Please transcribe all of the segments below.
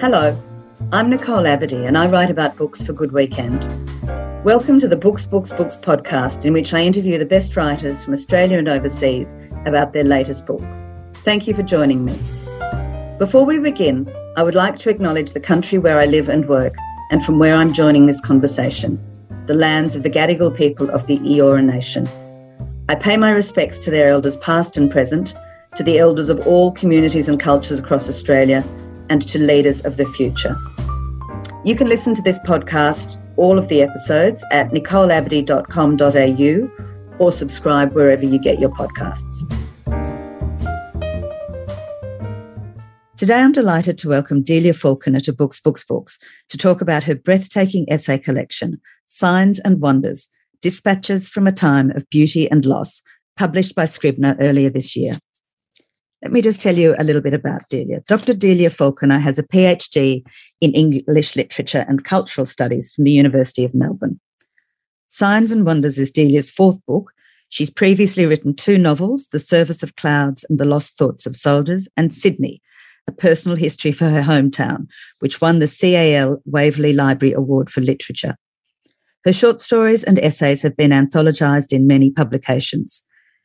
Hello, I'm Nicole Abadee and I write about books for Good Weekend. Welcome to the Books, Books, Books podcast, in which I interview the best writers from Australia and overseas about their latest books. Thank you for joining me. Before we begin, I would like to acknowledge the country where I live and work and from where I'm joining this conversation, the lands of the Gadigal people of the Eora Nation. I pay my respects to their elders past and present, to the elders of all communities and cultures across Australia, and to leaders of the future. You can listen to this podcast, all of the episodes, at nicoleabadee.com.au or subscribe wherever you get your podcasts. Today, I'm delighted to welcome Delia Falconer to Books, Books, Books to talk about her breathtaking essay collection, Signs and Wonders Dispatches from a Time of Beauty and Loss, published by Scribner earlier this year. Let me just tell you a little bit about Delia. Dr. Delia Falconer has a PhD in English Literature and Cultural Studies from the University of Melbourne. Signs and Wonders is Delia's fourth book. She's previously written two novels, The Service of Clouds and The Lost Thoughts of Soldiers, and Sydney, a personal history for her hometown, which won the CAL Waverley Library Award for Literature. Her short stories and essays have been anthologized in many publications.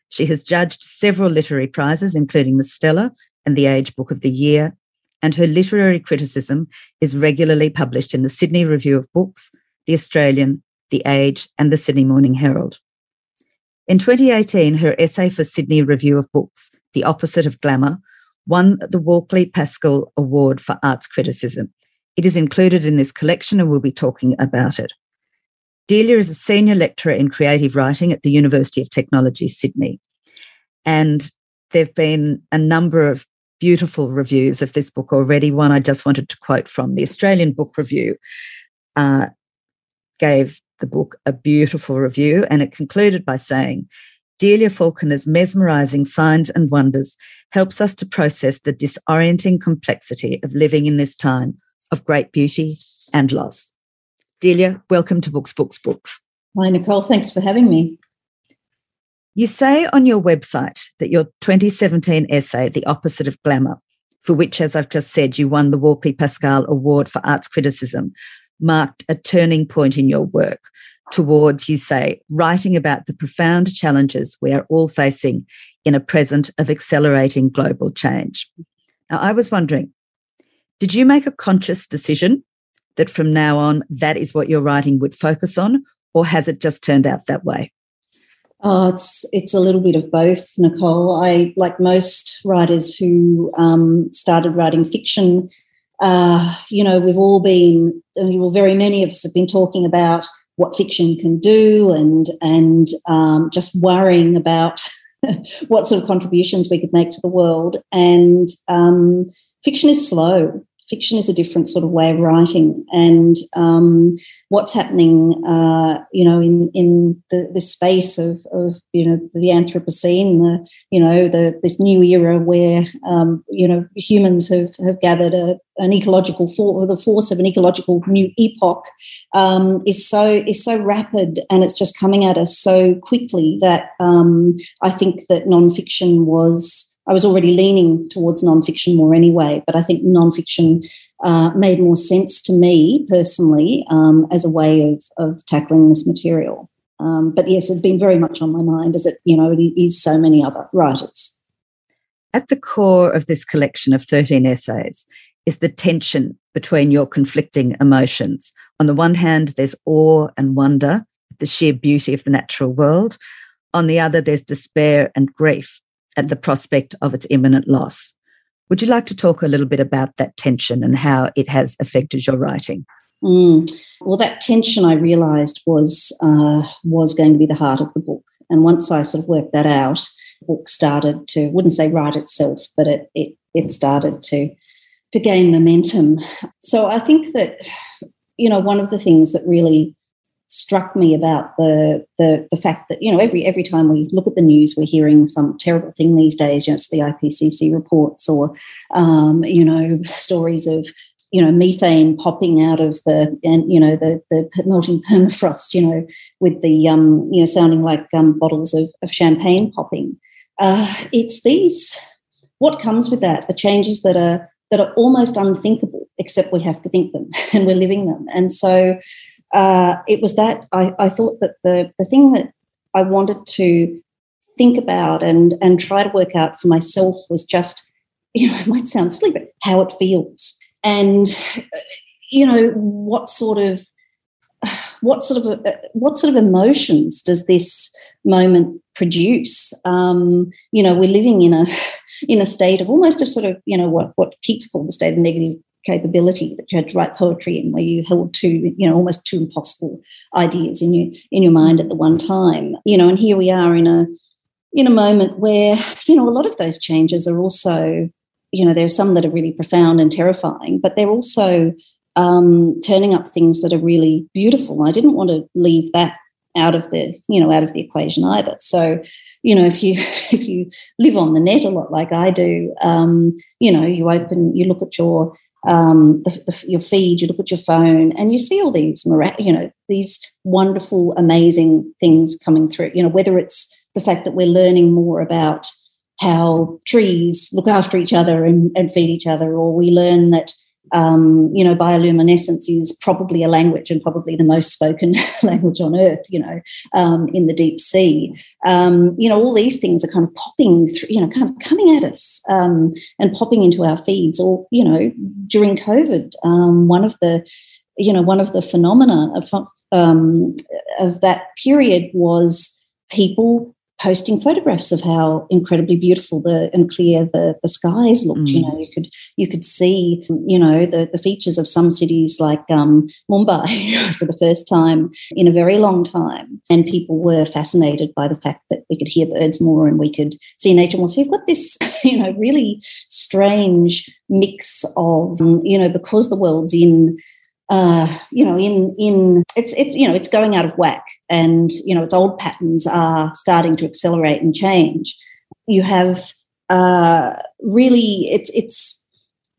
She has judged several literary prizes, including the Stella and the Age Book of the Year, and her literary criticism is regularly published in the Sydney Review of Books, the Australian, the Age, and the Sydney Morning Herald. In 2018, her essay for Sydney Review of Books, The Opposite of Glamour, won the Walkley Pascall Award for Arts Criticism. It is included in this collection and we'll be talking about it. Delia is a senior lecturer in creative writing at the University of Technology, Sydney. And there have been a number of beautiful reviews of this book already. One I just wanted to quote from the Australian Book Review uh, gave the book a beautiful review, and it concluded by saying, Delia Falconer's mesmerizing signs and wonders helps us to process the disorienting complexity of living in this time of great beauty and loss. Delia, welcome to Books, Books, Books. Hi, Nicole. Thanks for having me. You say on your website that your 2017 essay, The Opposite of Glamour, for which, as I've just said, you won the Walkley Pascall Award for Arts Criticism, marked a turning point in your work towards, you say, writing about the profound challenges we are all facing in a present of accelerating global change. Now, I was wondering, did you make a conscious decision that from now on, that is what your writing would focus on, or has it just turned out that way? Oh, it's it's a little bit of both, Nicole. I like most writers who um, started writing fiction. Uh, you know, we've all been, well, very many of us have been talking about what fiction can do, and and um, just worrying about what sort of contributions we could make to the world. And um, fiction is slow fiction is a different sort of way of writing, and um, what's happening, uh, you know, in in the, the space of, of you know the Anthropocene, the you know the this new era where um, you know humans have have gathered a, an ecological force, the force of an ecological new epoch um, is so is so rapid, and it's just coming at us so quickly that um, I think that nonfiction was I was already leaning towards nonfiction more anyway, but I think nonfiction uh, made more sense to me personally um, as a way of, of tackling this material. Um, but yes, it's been very much on my mind, as it you know it is so many other writers. At the core of this collection of thirteen essays is the tension between your conflicting emotions. On the one hand, there's awe and wonder at the sheer beauty of the natural world. On the other, there's despair and grief at the prospect of its imminent loss. Would you like to talk a little bit about that tension and how it has affected your writing? Mm. Well, that tension I realised was uh, was going to be the heart of the book, and once I sort of worked that out, the book started to wouldn't say write itself, but it it it started to to gain momentum. So I think that you know one of the things that really struck me about the, the the fact that you know every every time we look at the news we're hearing some terrible thing these days you know it's the IPCC reports or um, you know stories of you know methane popping out of the and you know the the melting permafrost you know with the um you know sounding like um, bottles of, of champagne popping uh, it's these what comes with that are changes that are that are almost unthinkable, except we have to think them and we're living them. And so uh, it was that I, I thought that the the thing that I wanted to think about and and try to work out for myself was just you know it might sound silly but how it feels. And you know what sort of what sort of uh, what sort of emotions does this moment produce? Um, you know we're living in a in a state of almost of sort of you know what what Keats called the state of negative capability that you had to write poetry in where you held two you know almost two impossible ideas in your in your mind at the one time you know and here we are in a in a moment where you know a lot of those changes are also you know there are some that are really profound and terrifying but they're also um, turning up things that are really beautiful. I didn't want to leave that out of the you know out of the equation either. So you know if you if you live on the net a lot like i do um, you know you open you look at your um, the, the, your feed, you look at your phone, and you see all these, you know, these wonderful, amazing things coming through. You know, whether it's the fact that we're learning more about how trees look after each other and, and feed each other, or we learn that um, you know, bioluminescence is probably a language and probably the most spoken language on earth, you know, um, in the deep sea. Um, you know, all these things are kind of popping through, you know, kind of coming at us um, and popping into our feeds. Or, you know, during COVID, um, one of the, you know, one of the phenomena of, um, of that period was people posting photographs of how incredibly beautiful the and clear the, the skies looked. Mm. You know, you could you could see you know the the features of some cities like um, Mumbai for the first time in a very long time, and people were fascinated by the fact that we could hear birds more and we could see nature more. So you've got this you know really strange mix of you know because the world's in uh, you know, in in it's it's you know it's going out of whack, and you know its old patterns are starting to accelerate and change. You have uh, really it's it's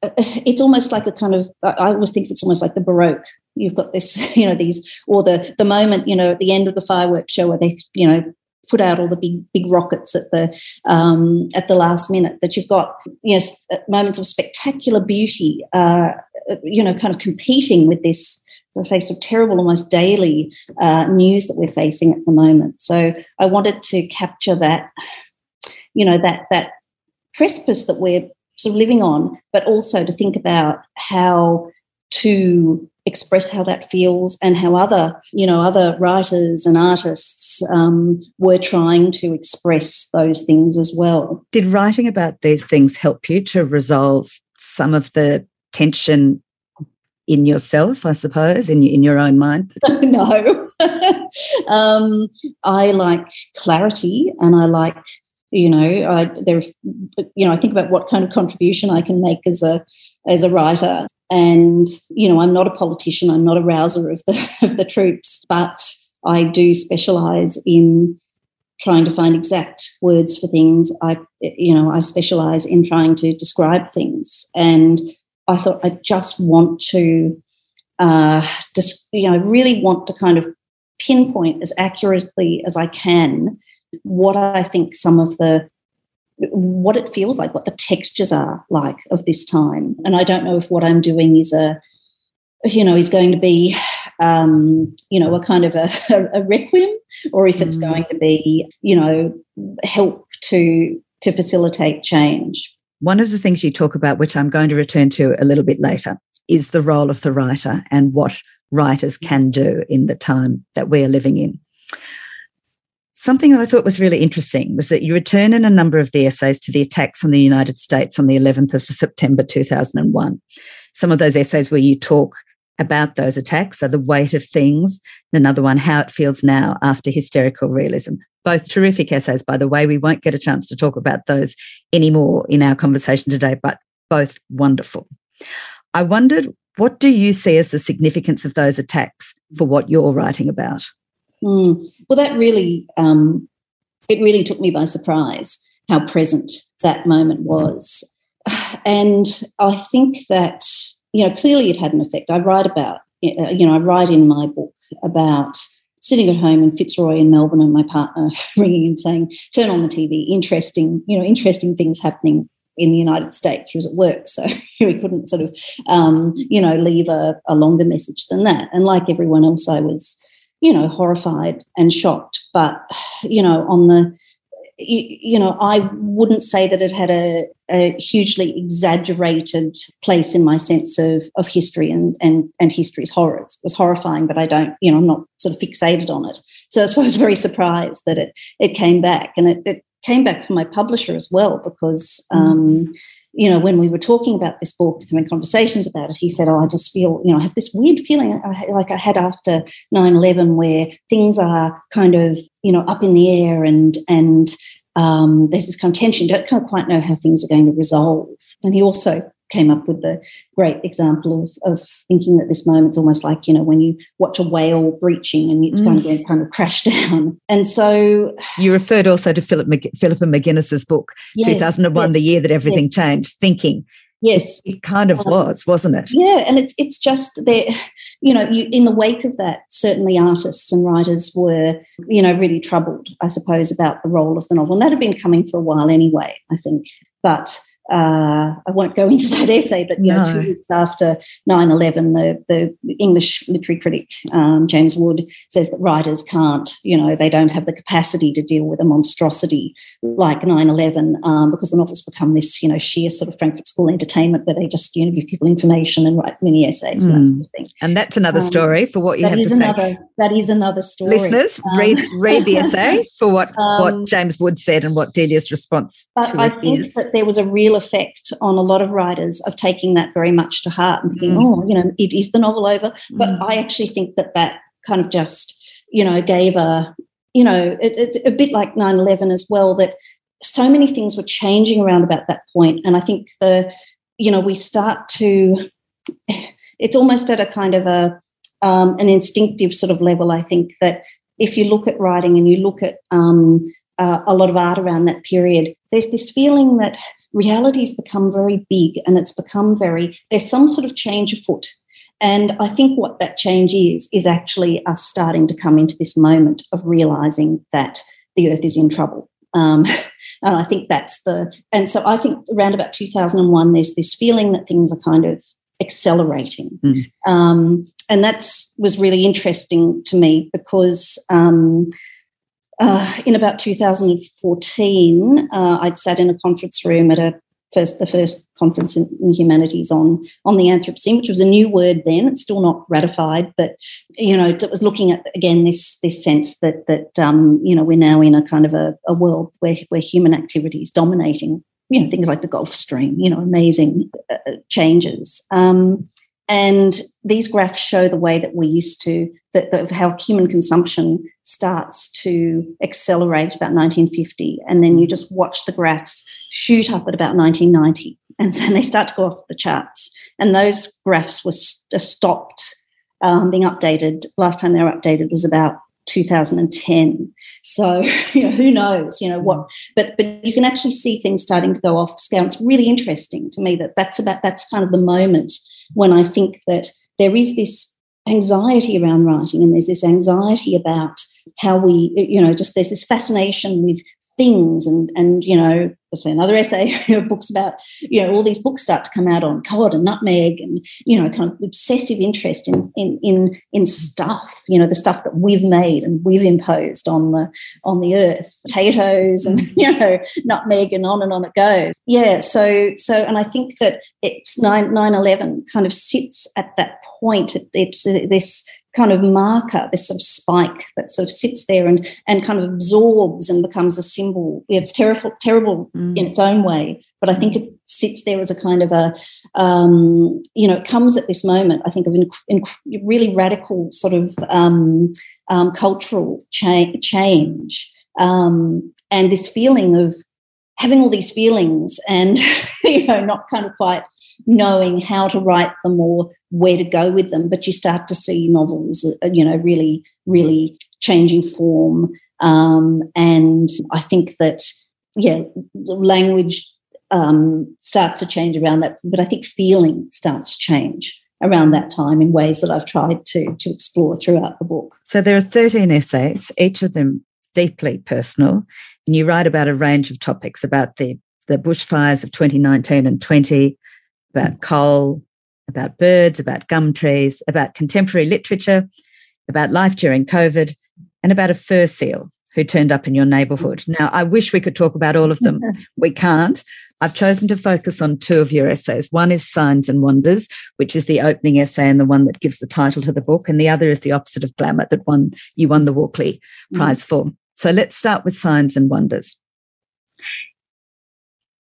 uh, it's almost like a kind of I always think it's almost like the Baroque. You've got this, you know, these or the the moment, you know, at the end of the fireworks show where they, you know, put out all the big big rockets at the um, at the last minute. That you've got you know moments of spectacular beauty, uh, you know, kind of competing with this. I say, sort of terrible, almost daily uh, news that we're facing at the moment. So I wanted to capture that, you know, that that precipice that we're sort of living on, but also to think about how to express how that feels and how other you know other writers and artists um, were trying to express those things as well did writing about these things help you to resolve some of the tension in yourself i suppose in, in your own mind no um, i like clarity and i like you know i there you know i think about what kind of contribution i can make as a as a writer and, you know, I'm not a politician, I'm not a rouser of the, of the troops, but I do specialize in trying to find exact words for things. I, you know, I specialize in trying to describe things. And I thought I just want to, uh, just, you know, really want to kind of pinpoint as accurately as I can what I think some of the what it feels like, what the textures are like of this time. And I don't know if what I'm doing is a, you know, is going to be, um, you know, a kind of a, a, requiem, or if it's mm. going to be, you know, help to to facilitate change. One of the things you talk about, which I'm going to return to a little bit later, is the role of the writer and what writers can do in the time that we're living in. Something that I thought was really interesting was that you return in a number of the essays to the attacks on the United States on the 11th of September 2001. Some of those essays where you talk about those attacks are The Weight of Things, and another one, How It Feels Now After Hysterical Realism. Both terrific essays, by the way. We won't get a chance to talk about those anymore in our conversation today, but both wonderful. I wondered, what do you see as the significance of those attacks for what you're writing about? Mm. Well, that really, um, it really took me by surprise how present that moment was. And I think that, you know, clearly it had an effect. I write about, you know, I write in my book about sitting at home in Fitzroy in Melbourne and my partner ringing and saying, turn on the TV, interesting, you know, interesting things happening in the United States. He was at work, so he couldn't sort of, um, you know, leave a, a longer message than that. And like everyone else, I was, you know, horrified and shocked. But, you know, on the, you, know, I wouldn't say that it had a, a, hugely exaggerated place in my sense of, of history and, and, and history's horrors. It was horrifying, but I don't, you know, I'm not sort of fixated on it. So that's why I was very surprised that it, it came back. And it, it came back from my publisher as well because mm. um, you know when we were talking about this book having conversations about it he said oh i just feel you know i have this weird feeling like i had after 9-11 where things are kind of you know up in the air and and um, there's this kind of tension don't quite know how things are going to resolve and he also came up with the great example of, of thinking that this moment's almost like you know when you watch a whale breaching and it's mm. going to kind of crash down. And so you referred also to philip Mag- philippa mcguinness's book yes, 2001 yes, the year that everything yes. changed thinking. Yes. It kind of um, was wasn't it? yeah and it's it's just there you know you in the wake of that certainly artists and writers were you know really troubled i suppose about the role of the novel. And that had been coming for a while anyway i think. But uh, I won't go into that essay, but you no. know, two weeks after 9 11, the, the English literary critic um, James Wood says that writers can't, you know, they don't have the capacity to deal with a monstrosity like 9 11 um, because the novels become this, you know, sheer sort of Frankfurt School entertainment where they just, you know, give people information and write mini essays mm. and that sort of thing. And that's another um, story for what you have to another, say. That is another story. Listeners, um, read, read the essay for what, what um, James Wood said and what Delia's response but to I think is. that there was a real effect on a lot of writers of taking that very much to heart and thinking, mm. oh, you know, it is the novel over. But mm. I actually think that that kind of just, you know, gave a, you know, it, it's a bit like 9 11 as well, that so many things were changing around about that point. And I think the, you know, we start to, it's almost at a kind of a, um, an instinctive sort of level, I think, that if you look at writing and you look at um, uh, a lot of art around that period, there's this feeling that reality's become very big and it's become very, there's some sort of change afoot. And I think what that change is, is actually us starting to come into this moment of realizing that the earth is in trouble. Um, and I think that's the, and so I think around about 2001, there's this feeling that things are kind of accelerating. Mm. Um, and that's was really interesting to me because um, uh, in about 2014, uh, I'd sat in a conference room at a first the first conference in, in, humanities on on the Anthropocene, which was a new word then. It's still not ratified, but you know, it was looking at again this this sense that that um, you know we're now in a kind of a, a world where where human activity is dominating. You know, things like the Gulf Stream. You know, amazing uh, changes. Um, and these graphs show the way that we used to, that, that how human consumption starts to accelerate about 1950. And then you just watch the graphs shoot up at about 1990. And then they start to go off the charts. And those graphs were st- stopped um, being updated. Last time they were updated was about 2010. So you know, who knows, you know what? But but you can actually see things starting to go off scale. It's really interesting to me that that's about that's kind of the moment when I think that there is this anxiety around writing and there's this anxiety about how we, you know, just there's this fascination with things and and you know say another essay books about you know all these books start to come out on cod and nutmeg and you know kind of obsessive interest in in in in stuff you know the stuff that we've made and we've imposed on the on the earth potatoes and you know nutmeg and on and on it goes. Yeah so so and i think that it's 9 9 11 kind of sits at that point. It's uh, this kind of marker, this sort of spike that sort of sits there and and kind of absorbs and becomes a symbol. It's terrible, terrible mm. in its own way, but I think it sits there as a kind of a, um, you know, it comes at this moment. I think of a really radical sort of um, um, cultural cha- change um, and this feeling of having all these feelings and you know not kind of quite knowing how to write them or where to go with them. But you start to see novels, uh, you know, really, really changing form. Um, and I think that, yeah, language um, starts to change around that. But I think feeling starts to change around that time in ways that I've tried to to explore throughout the book. So there are 13 essays, each of them deeply personal, and you write about a range of topics about the the bushfires of 2019 and 20, about coal, about birds, about gum trees, about contemporary literature, about life during COVID, and about a fur seal who turned up in your neighborhood. Now, I wish we could talk about all of them. we can't. I've chosen to focus on two of your essays. One is Signs and Wonders, which is the opening essay and the one that gives the title to the book, and the other is The Opposite of Glamour that won you won the Walkley Prize mm. for. So let's start with Signs and Wonders.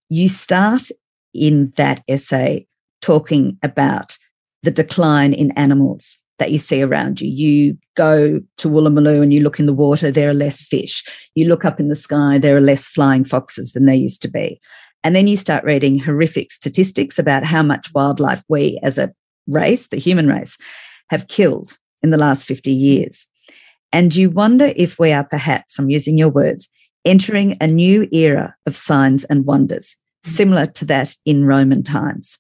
You start in that essay talking about the decline in animals that you see around you. You go to Woolloomooloo and you look in the water, there are less fish. You look up in the sky, there are less flying foxes than there used to be. And then you start reading horrific statistics about how much wildlife we as a race, the human race, have killed in the last 50 years. And you wonder if we are perhaps, I'm using your words, entering a new era of signs and wonders, similar to that in Roman times.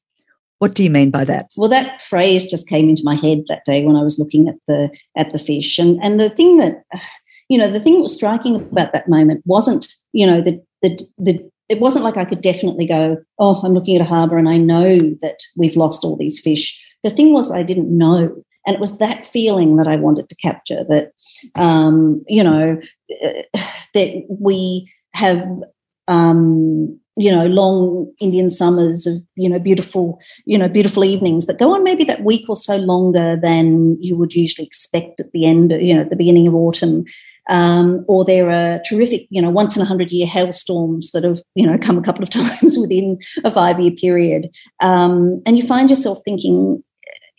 What do you mean by that? Well, that phrase just came into my head that day when I was looking at the at the fish, and and the thing that you know the thing that was striking about that moment wasn't you know the the the it wasn't like I could definitely go, oh, I'm looking at a harbour and I know that we've lost all these fish. The thing was, I didn't know. And it was that feeling that I wanted to capture that, um, you know, that we have um, you know long indian summers of you know beautiful you know beautiful evenings that go on maybe that week or so longer than you would usually expect at the end you know at the beginning of autumn. Um, or there are terrific you know once in a hundred year hailstorms that have you know come a couple of times within a five year period. Um, and you find yourself thinking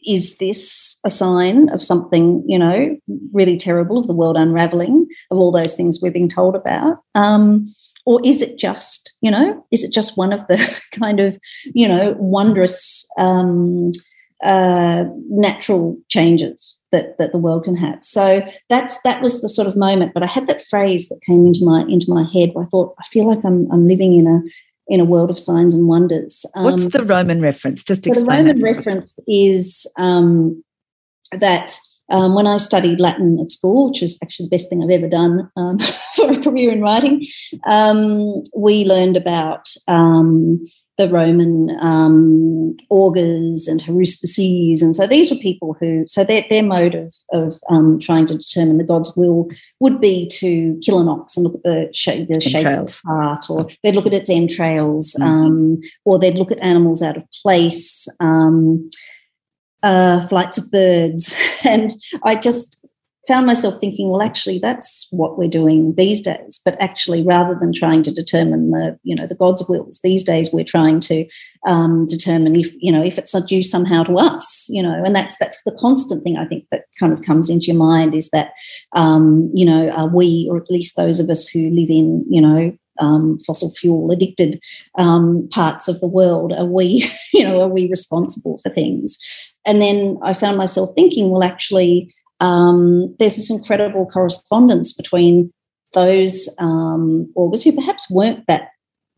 is this a sign of something you know really terrible of the world unraveling of all those things we're being told about? Um, or is it just you know is it just one of the kind of you know wondrous um, uh, natural changes that that the world can have? So that's that was the sort of moment but i had that phrase that came into my into my head where i thought i feel like i'm i'm living in a in a world of signs and wonders. Um, what's the roman reference? Just explain the roman reference is um, that um, when I studied Latin at school, which was actually the best thing I've ever done um, for a career in writing, um, we learned about um, the Roman um, augurs and haruspices. And so these were people who, so their, their mode of, of um, trying to determine the god's will would be to kill an ox and look at the shape, the shape of its heart, or they'd look at its entrails, mm-hmm. or they'd look at animals out of place. Uh, flights of birds. And I just found myself thinking, well, actually, that's what we're doing these days. But actually, rather than trying to determine the, you know, the God's wills, these days we're trying to um, determine if, you know, if it's due somehow to us, you know, and that's that's the constant thing I think that kind of comes into your mind is that, um, you know, are we, or at least those of us who live in, you know, um, fossil fuel addicted um, parts of the world? Are we you know are we responsible for things? And then i found myself thinking well actually um, there's this incredible correspondence between those um, augurs who perhaps weren't that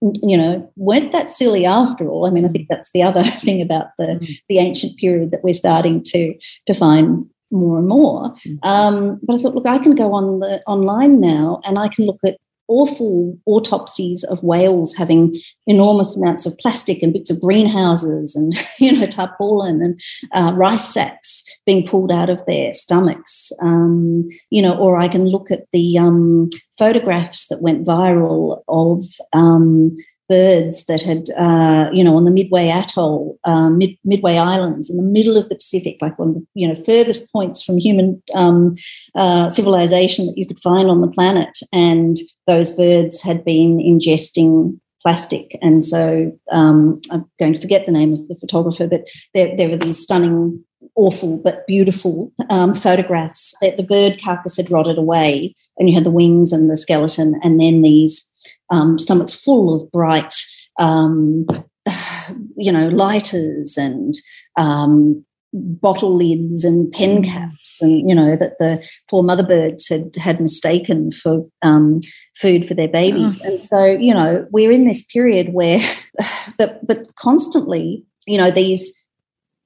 you know weren't that silly after all. I mean i think that's the other thing about the mm. the ancient period that we're starting to to find more and more. Mm. um, but i thought look i can go on the online now and i can look at awful autopsies of whales having enormous amounts of plastic and bits of greenhouses and you know tarpaulin and uh, rice sacks being pulled out of their stomachs. Um, you know or i can look at the um, photographs that went viral of um, birds that had, uh, you know, on the Midway Atoll, um, Mid- Midway Islands in the middle of the Pacific, like one of the, you know, furthest points from human um, uh, civilization that you could find on the planet. And those birds had been ingesting plastic. And so um, I'm going to forget the name of the photographer, but there, there were these stunning awful but beautiful um, photographs that the bird carcass had rotted away and you had the wings and the skeleton and then these um, stomachs full of bright, um, you know, lighters and um, bottle lids and pen mm. caps, and you know that the poor mother birds had had mistaken for um, food for their babies. Oh. And so, you know, we're in this period where, the, but constantly, you know, these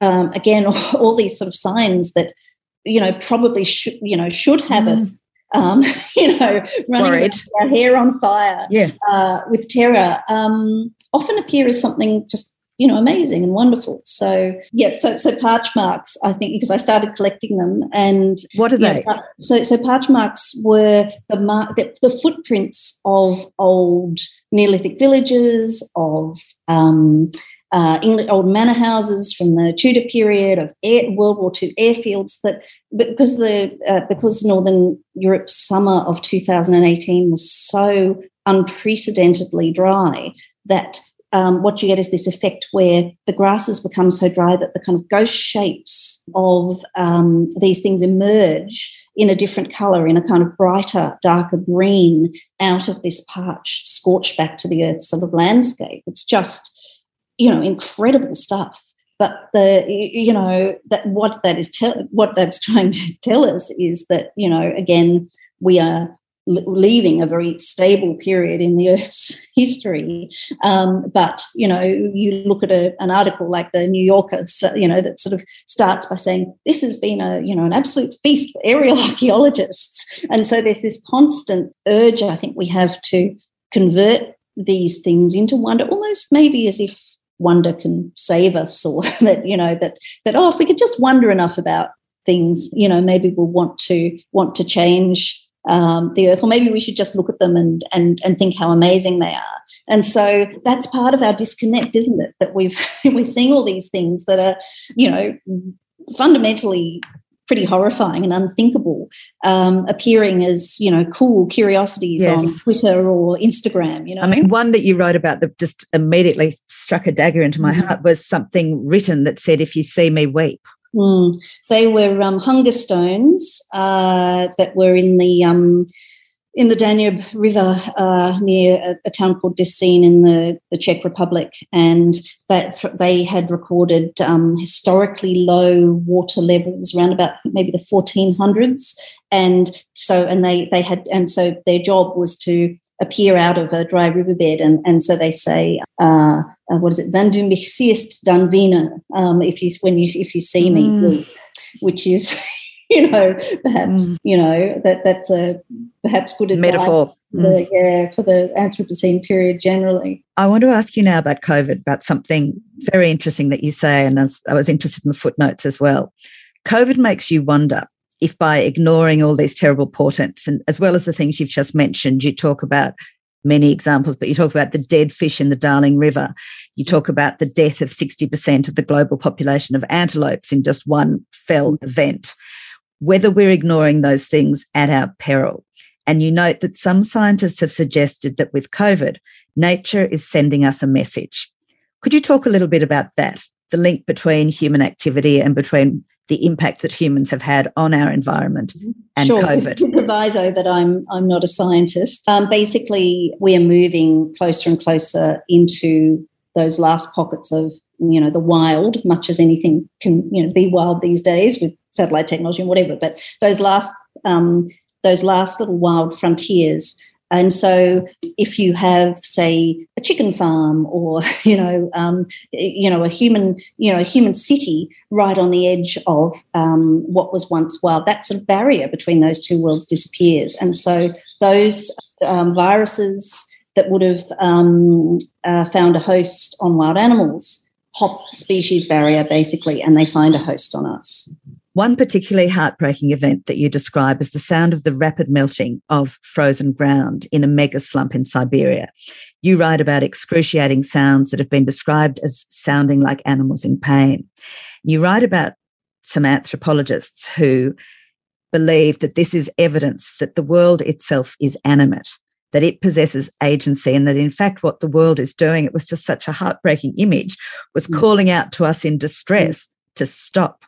um, again, all these sort of signs that you know probably should you know should have mm. us um, you know, running our hair on fire yeah. uh, with terror. Um, often appear as something just you know amazing and wonderful so yeah so so parch marks i think because i started collecting them and what are they know, so so parch marks were the mark the, the footprints of old neolithic villages of um, uh, English, old manor houses from the Tudor period of air, World War II airfields that because the uh, because Northern Europe's summer of 2018 was so unprecedentedly dry that um, what you get is this effect where the grasses become so dry that the kind of ghost shapes of um, these things emerge in a different color, in a kind of brighter, darker green out of this parched, scorched back to the earth sort of landscape. It's just you know, incredible stuff. But the you know that what that is what that's trying to tell us is that you know again we are leaving a very stable period in the Earth's history. Um, but you know, you look at a, an article like the New Yorker, you know, that sort of starts by saying this has been a you know an absolute feast for aerial archaeologists, and so there's this constant urge I think we have to convert these things into wonder, almost maybe as if wonder can save us or that you know that that oh if we could just wonder enough about things you know maybe we'll want to want to change um, the earth or maybe we should just look at them and and and think how amazing they are. And so that's part of our disconnect isn't it? That we've we're seeing all these things that are you know fundamentally pretty horrifying and unthinkable, um, appearing as you know cool curiosities yes. on Twitter or Instagram. You know, I mean, one that you wrote about that just immediately struck a dagger into my mm-hmm. heart was something written that said, "If you see me, weep." Mm. They were um, hunger stones uh, that were in the um, in the Danube River uh, near a, a, town called Děčín in the, the Czech Republic, and that they had recorded um, historically low water levels around about maybe the 1400s, and so and they they had and so their job was to appear out of a dry riverbed, and and so they say. Uh, uh, what is it? Van du mich siehst, dan wene. Um, if you when you if you see me, mm. which is you know, perhaps mm. you know that that's a perhaps good advice metaphor. For the, mm. yeah, for the Anthropocene period generally. I want to ask you now about COVID, about something very interesting that you say, and I was, I was interested in the footnotes as well. COVID makes you wonder if by ignoring all these terrible portents, and as well as the things you've just mentioned, you talk about many examples, but you talk about the dead fish in the Darling River. You talk about the death of 60% of the global population of antelopes in just one fell event whether we're ignoring those things at our peril. And you note that some scientists have suggested that with COVID, nature is sending us a message. Could you talk a little bit about that? The link between human activity and between the impact that humans have had on our environment and sure. COVID. Proviso that I'm I'm not a scientist. Um, basically, we are moving closer and closer into those last pockets of you know the wild, much as anything can you know be wild these days with satellite technology and whatever. But those last um, those last little wild frontiers. And so, if you have, say, a chicken farm, or you know, um, you know, a human, you know, a human city right on the edge of um, what was once wild, that sort of barrier between those two worlds disappears. And so, those um, viruses that would have um, uh, found a host on wild animals hop species barrier, basically, and they find a host on us. One particularly heartbreaking event that you describe is the sound of the rapid melting of frozen ground in a mega slump in Siberia. You write about excruciating sounds that have been described as sounding like animals in pain. You write about some anthropologists who believe that this is evidence that the world itself is animate, that it possesses agency, and that in fact, what the world is doing, it was just such a heartbreaking image, was mm. calling out to us in distress to stop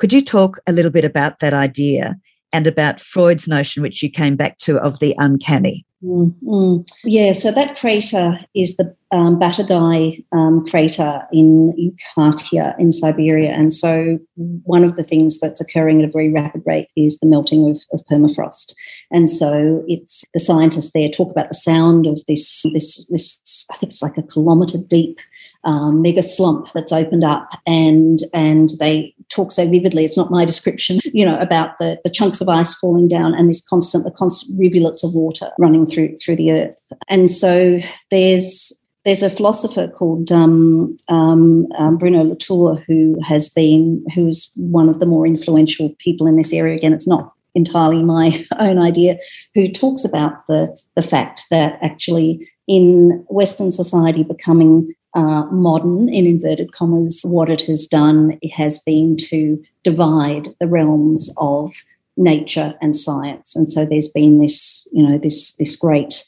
could you talk a little bit about that idea and about Freud's notion, which you came back to, of the uncanny? Mm-hmm. Yeah, so that crater is the um, Batagai um, crater in Yakutsk in Siberia. And so one of the things that's occurring at a very rapid rate is the melting of, of permafrost. And so it's the scientists there talk about the sound of this, this, this I think it's like a kilometer deep um, mega slump that's opened up and and they talk so vividly it's not my description you know about the, the chunks of ice falling down and this constant the constant rivulets of water running through through the earth and so there's there's a philosopher called um, um, um, Bruno Latour who has been who's one of the more influential people in this area. Again, it's not entirely my own idea. Who talks about the the fact that actually in Western society becoming uh, modern, in inverted commas, what it has done has been to divide the realms of nature and science, and so there's been this, you know, this this great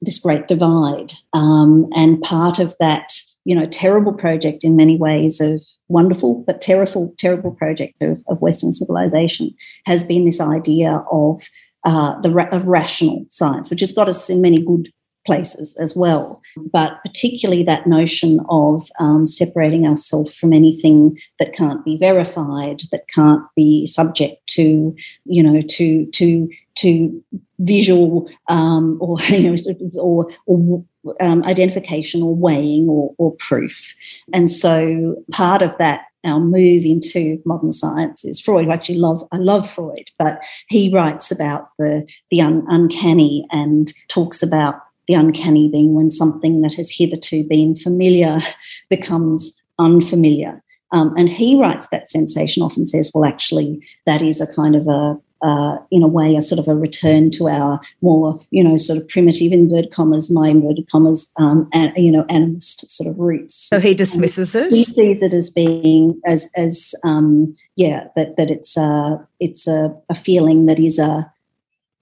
this great divide, um, and part of that, you know, terrible project in many ways of wonderful but terrible, terrible project of, of Western civilization has been this idea of uh, the of rational science, which has got us in many good places as well. But particularly that notion of um, separating ourselves from anything that can't be verified, that can't be subject to, you know, to to to visual um, or you know or, or um, identification or weighing or, or proof. And so part of that our move into modern science is Freud. I actually love I love Freud, but he writes about the the un- uncanny and talks about the uncanny being when something that has hitherto been familiar becomes unfamiliar. Um, and he writes that sensation often says, well, actually, that is a kind of a, uh, in a way, a sort of a return to our more, you know, sort of primitive inverted commas, my inverted commas, um, and you know, animist sort of roots. So he dismisses and it. He sees it as being as as um, yeah, that that it's a it's a, a feeling that is a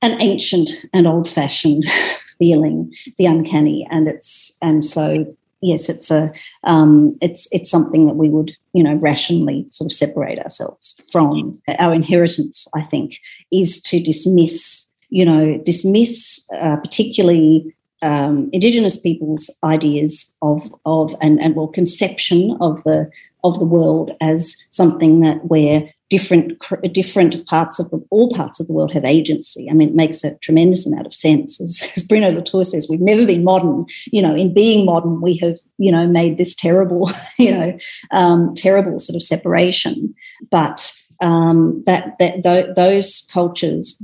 an ancient and old fashioned feeling the uncanny. And it's and so yes it's a um, it's it's something that we would you know rationally sort of separate ourselves from. Our inheritance i think is to dismiss you know dismiss uh, particularly um, indigenous people's ideas of of and and well conception of the of the world as something that where different different parts of the all parts of the world have agency. I mean, it makes a tremendous amount of sense. As, as Bruno Latour says, we've never been modern. You know, in being modern, we have you know made this terrible you know um, terrible sort of separation. But um, that that th- those cultures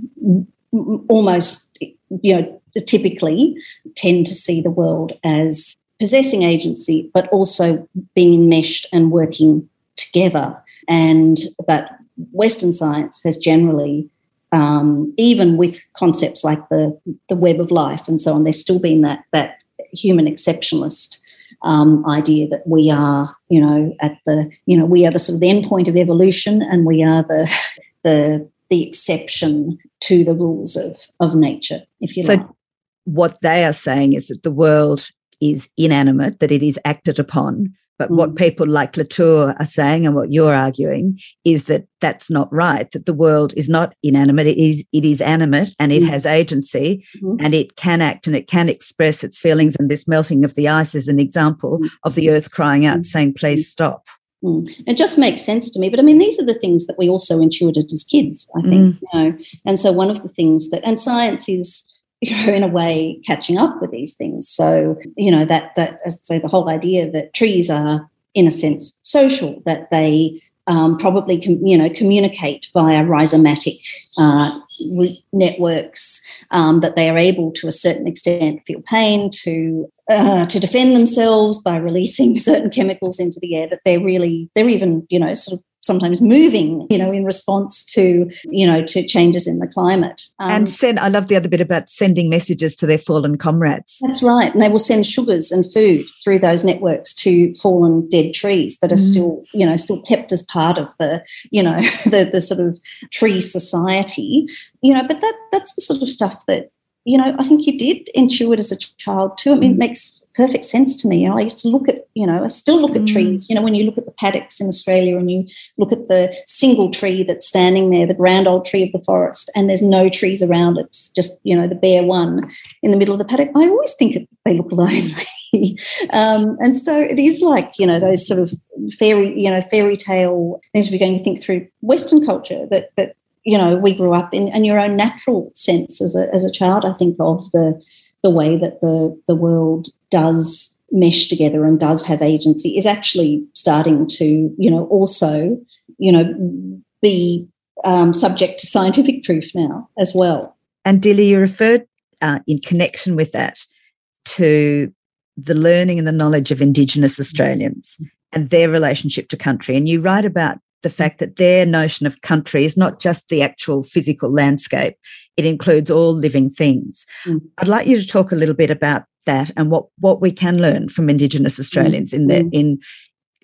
almost you know typically tend to see the world as possessing agency, but also being enmeshed and working together. And but Western science has generally, um, even with concepts like the the web of life and so on, there's still been that that human exceptionalist um, idea that we are, you know, at the, you know, we are the sort of the end point of evolution, and we are the the the exception to the rules of of nature, if you so like. What they are saying is that the world is inanimate, that it is acted upon, but mm. what people like Latour are saying and what you're arguing is that that's not right, that the world is not inanimate, it is, it is animate and it mm. has agency mm-hmm. and it can act and it can express its feelings. And this melting of the ice is an example mm. of the earth crying out, mm. saying, please mm. stop. Mm. It just makes sense to me. But I mean, these are the things that we also intuited as kids, I think, mm. you know. And so one of the things that, and science is, you know, in a way catching up with these things. So, you know, that that as I say, the whole idea that trees are, in a sense, social, that they um, probably com- you know communicate via rhizomatic uh, networks, um, that they are able to a certain extent feel pain, to uh, to defend themselves by releasing certain chemicals into the air. That they're really they're even you know sort of sometimes moving, you know, in response to, you know, to changes in the climate. Um, and send, I love the other bit about sending messages to their fallen comrades. That's right. And they will send sugars and food through those networks to fallen dead trees that are mm. still, you know, still kept as part of the, you know, the, the sort of tree society, you know, but that that's the sort of stuff that, you know, I think you did intuit as a child too. I mean, it mm. makes perfect sense to me. You know, I used to look at, you know, I still look at mm. trees. You know, when you look at the paddocks in Australia and you look at the single tree that's standing there, the grand old tree of the forest, and there's no trees around it. It's just, you know, the bare one in the middle of the paddock. I always think they look lonely. um, and so it is like, you know, those sort of fairy, you know, fairy tale things we're going to think through Western culture that that you know we grew up in and your own natural sense as a as a child i think of the the way that the the world does mesh together and does have agency is actually starting to, you know, also, you know, be um, subject to scientific proof now as well. And Delia, you referred uh, in connection with that to the learning and the knowledge of Indigenous Australians and their relationship to country. And you write about the fact that their notion of country is not just the actual physical landscape, it includes all living things. Mm. I'd like you to talk a little bit about that and what, what we can learn from Indigenous mm. Australians mm. in the mm. in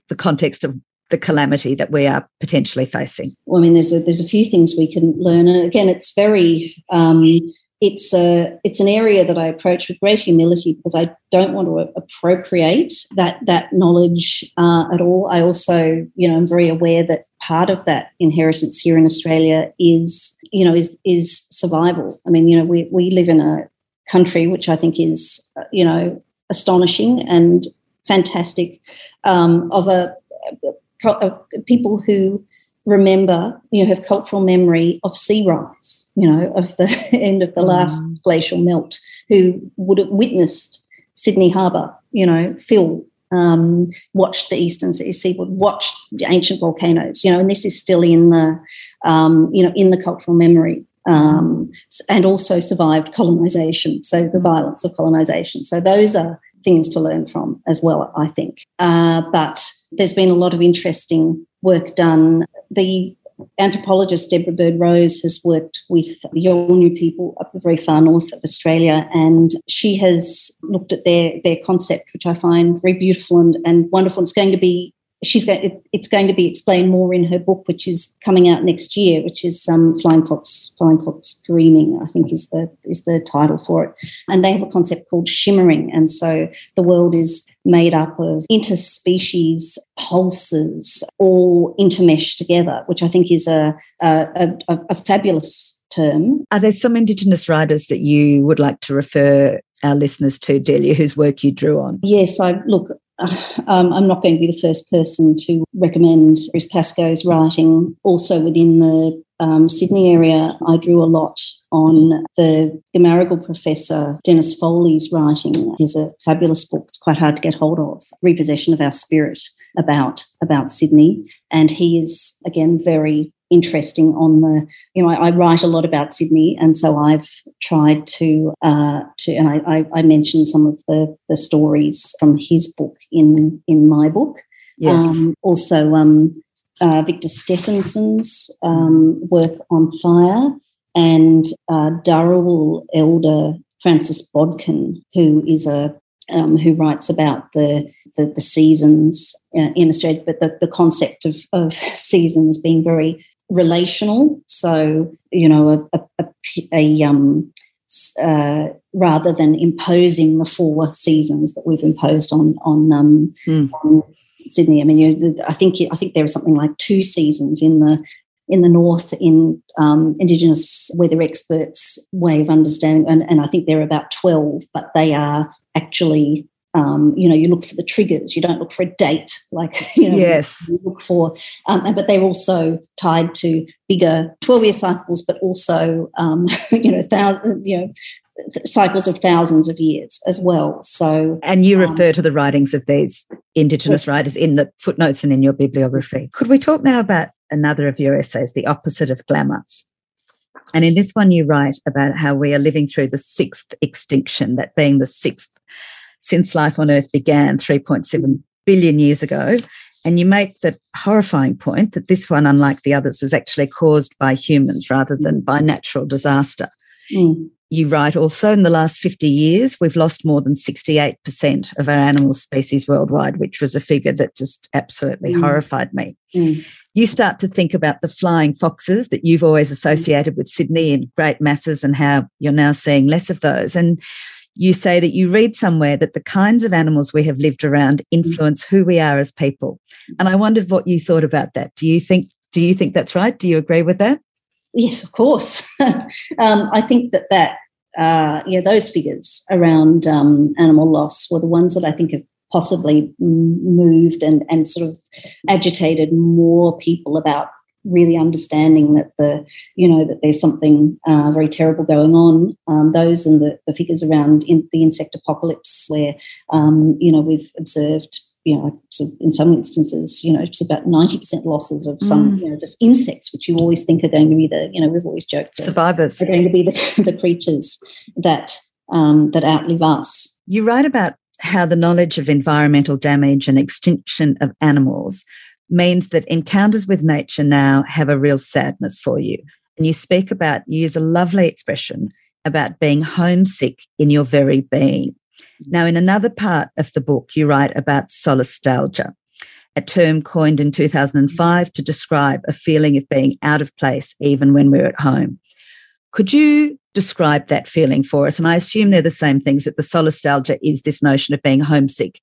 the context of the calamity that we are potentially facing. Well, I mean, there's a, there's a few things we can learn, and again, it's very um, it's a it's an area that I approach with great humility because I don't want to appropriate that that knowledge uh, at all. I also, you know, I'm very aware that part of that inheritance here in Australia is, you know, is is survival. I mean, you know, we we live in a country which I think is, you know, astonishing and fantastic um, of a, people who remember, you know, have cultural memory of sea rise, you know, of the end of the mm. last glacial melt, who would have witnessed Sydney Harbour, you know, fill, um, watched the eastern seaboard, watched the ancient volcanoes, you know, and this is still in the, um, you know, in the cultural memory. Um, and also survived colonization, so the mm. violence of colonization. So those are things to learn from as well, I think. Uh, but there's been a lot of interesting work done the anthropologist Deborah Bird Rose has worked with the Yolngu people up the very far north of Australia, and she has looked at their their concept, which I find very beautiful and, and wonderful. It's going to be she's going it, it's going to be explained more in her book which is coming out next year which is um, flying fox flying fox dreaming i think is the is the title for it and they have a concept called shimmering and so the world is made up of interspecies pulses all intermeshed together which i think is a a, a, a fabulous term are there some indigenous writers that you would like to refer our listeners to delia whose work you drew on yes i look um, I'm not going to be the first person to recommend Bruce Pascoe's writing. Also within the um, Sydney area, I drew a lot on the Gamaragal professor Dennis Foley's writing. He's a fabulous book. It's quite hard to get hold of. Repossession of Our Spirit about about Sydney, and he is again very interesting on the you know I, I, write a lot about Sydney and so I've tried to uh, to and I, I, I, mentioned some of the the stories from his book in in my book yes. Um, also um, uh, Victor Steffensen's um, work on fire and uh, Dharawal elder Frances Bodkin who is a um, who writes about the the, the seasons uh, in Australia, but the, the concept of, of seasons being very relational. So, you know, a, a, a, a um, uh, rather than imposing the four seasons that we've imposed on on, um, mm. on Sydney. I mean, you, I think I think there are something like two seasons in the in the north in um, Indigenous weather experts' way of understanding, and, and I think there are about twelve, but they are actually um, you know, you look for the triggers. You don't look for a date, like you know, yes, you look for. Um, but they're also tied to bigger twelve-year cycles, but also um, you know, thousand, you know, cycles of thousands of years as well. So, and you um, refer to the writings of these Indigenous writers in the footnotes and in your bibliography. Could we talk now about another of your essays, "The Opposite of Glamour"? And in this one, you write about how we are living through the sixth extinction, that being the sixth since life on Earth began 3.7 billion years ago. And you make the horrifying point that this one, unlike the others, was actually caused by humans rather than by natural disaster. Mm. You write also in the last 50 years, we've lost more than 68% of our animal species worldwide, which was a figure that just absolutely mm. horrified me. Mm. You start to think about the flying foxes that you've always associated with Sydney in great masses and how you're now seeing less of those. And you say that you read somewhere that the kinds of animals we have lived around influence who we are as people. And I wondered what you thought about that. Do you think do you think that's right? Do you agree with that? Yes, of course. um, I think that that uh, yeah, those figures around um, animal loss were the ones that I think have possibly moved and and sort of agitated more people about really understanding that the you know that there's something uh, very terrible going on. Um, those and the, the figures around in the insect apocalypse, where um, you know we've observed you know, in some instances, you know, it's about 90% losses of some, mm. you know, just insects, which you always think are going to be the, you know, we've always joked survivors are going to be the, the creatures that um, that outlive us. You write about how the knowledge of environmental damage and extinction of animals means that encounters with nature now have a real sadness for you. And you speak about, you use a lovely expression about being homesick in your very being. Now, in another part of the book, you write about solastalgia, a term coined in 2005 to describe a feeling of being out of place even when we're at home. Could you describe that feeling for us? And I assume they're the same things that the solastalgia is this notion of being homesick